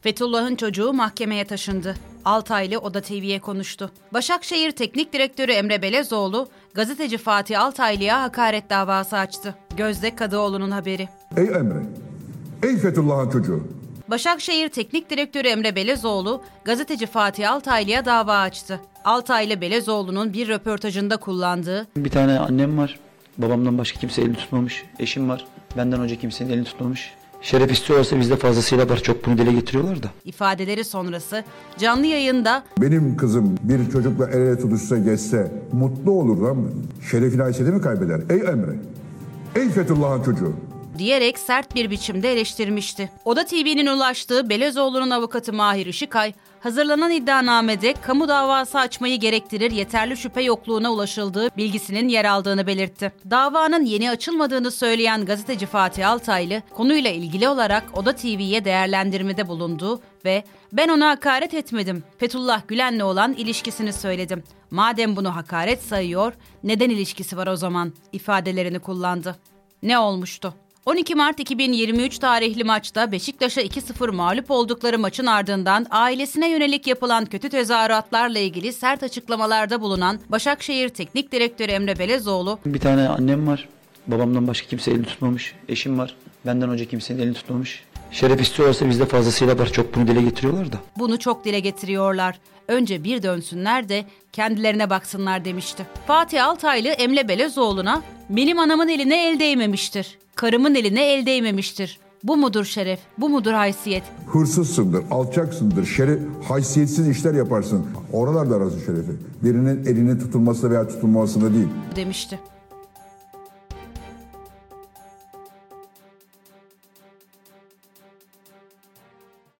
Fethullah'ın çocuğu mahkemeye taşındı. Altaylı Oda TV'ye konuştu. Başakşehir Teknik Direktörü Emre Belezoğlu, gazeteci Fatih Altaylı'ya hakaret davası açtı. Gözde Kadıoğlu'nun haberi. Ey Emre, ey Fethullah'ın çocuğu. Başakşehir Teknik Direktörü Emre Belezoğlu, gazeteci Fatih Altaylı'ya dava açtı. Altaylı Belezoğlu'nun bir röportajında kullandığı Bir tane annem var. Babamdan başka kimse elini tutmamış. Eşim var. Benden önce kimsenin elini tutmamış. Şeref istiyorlarsa bizde fazlasıyla var. Çok bunu dile getiriyorlar da. ifadeleri sonrası canlı yayında Benim kızım bir çocukla el ele tutuşsa geçse mutlu olur lan mı? Şerefini haysiyeti mi kaybeder? Ey Emre, ey Fethullah'ın çocuğu. diyerek sert bir biçimde eleştirmişti. Oda TV'nin ulaştığı Belezoğlu'nun avukatı Mahir Işıkay, hazırlanan iddianamede kamu davası açmayı gerektirir yeterli şüphe yokluğuna ulaşıldığı bilgisinin yer aldığını belirtti. Davanın yeni açılmadığını söyleyen gazeteci Fatih Altaylı, konuyla ilgili olarak Oda TV'ye değerlendirmede bulundu ve ben ona hakaret etmedim. Fethullah Gülen'le olan ilişkisini söyledim. Madem bunu hakaret sayıyor, neden ilişkisi var o zaman ifadelerini kullandı. Ne olmuştu? 12 Mart 2023 tarihli maçta Beşiktaş'a 2-0 mağlup oldukları maçın ardından ailesine yönelik yapılan kötü tezahüratlarla ilgili sert açıklamalarda bulunan Başakşehir Teknik Direktörü Emre Belezoğlu, Bir tane annem var. Babamdan başka kimse elini tutmamış. Eşim var. Benden önce kimsenin elini tutmamış. Şeref istiyorlarsa bizde fazlasıyla var. Çok bunu dile getiriyorlar da. bunu çok dile getiriyorlar. Önce bir dönsünler de kendilerine baksınlar demişti. Fatih Altaylı Emre Belezoğlu'na benim anamın eline el değmemiştir. Karımın eline el değmemiştir. Bu mudur şeref? Bu mudur haysiyet? Hırsızsındır, alçaksındır, şeref, haysiyetsiz işler yaparsın. Oralarda arasın şerefi. Birinin elinin tutulması veya tutulmamasında değil. demişti.